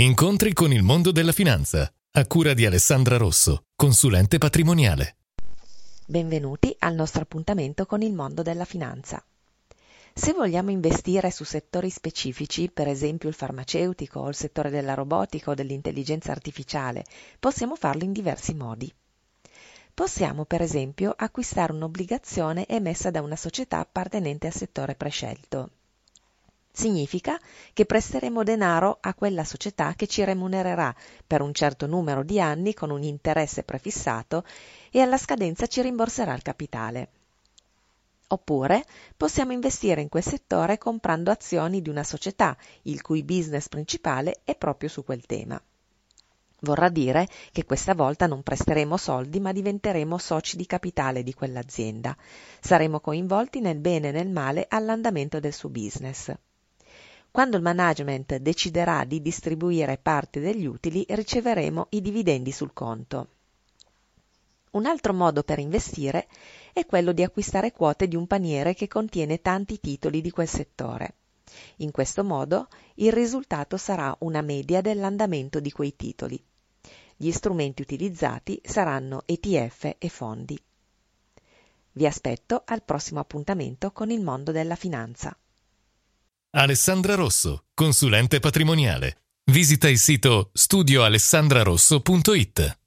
Incontri con il mondo della finanza, a cura di Alessandra Rosso, consulente patrimoniale. Benvenuti al nostro appuntamento con il mondo della finanza. Se vogliamo investire su settori specifici, per esempio il farmaceutico o il settore della robotica o dell'intelligenza artificiale, possiamo farlo in diversi modi. Possiamo, per esempio, acquistare un'obbligazione emessa da una società appartenente al settore prescelto. Significa che presteremo denaro a quella società che ci remunererà per un certo numero di anni con un interesse prefissato e alla scadenza ci rimborserà il capitale. Oppure possiamo investire in quel settore comprando azioni di una società il cui business principale è proprio su quel tema. Vorrà dire che questa volta non presteremo soldi ma diventeremo soci di capitale di quell'azienda. Saremo coinvolti nel bene e nel male all'andamento del suo business. Quando il management deciderà di distribuire parte degli utili, riceveremo i dividendi sul conto. Un altro modo per investire è quello di acquistare quote di un paniere che contiene tanti titoli di quel settore. In questo modo il risultato sarà una media dell'andamento di quei titoli. Gli strumenti utilizzati saranno ETF e fondi. Vi aspetto al prossimo appuntamento con il mondo della finanza. Alessandra Rosso, consulente patrimoniale. Visita il sito studioalessandrarosso.it.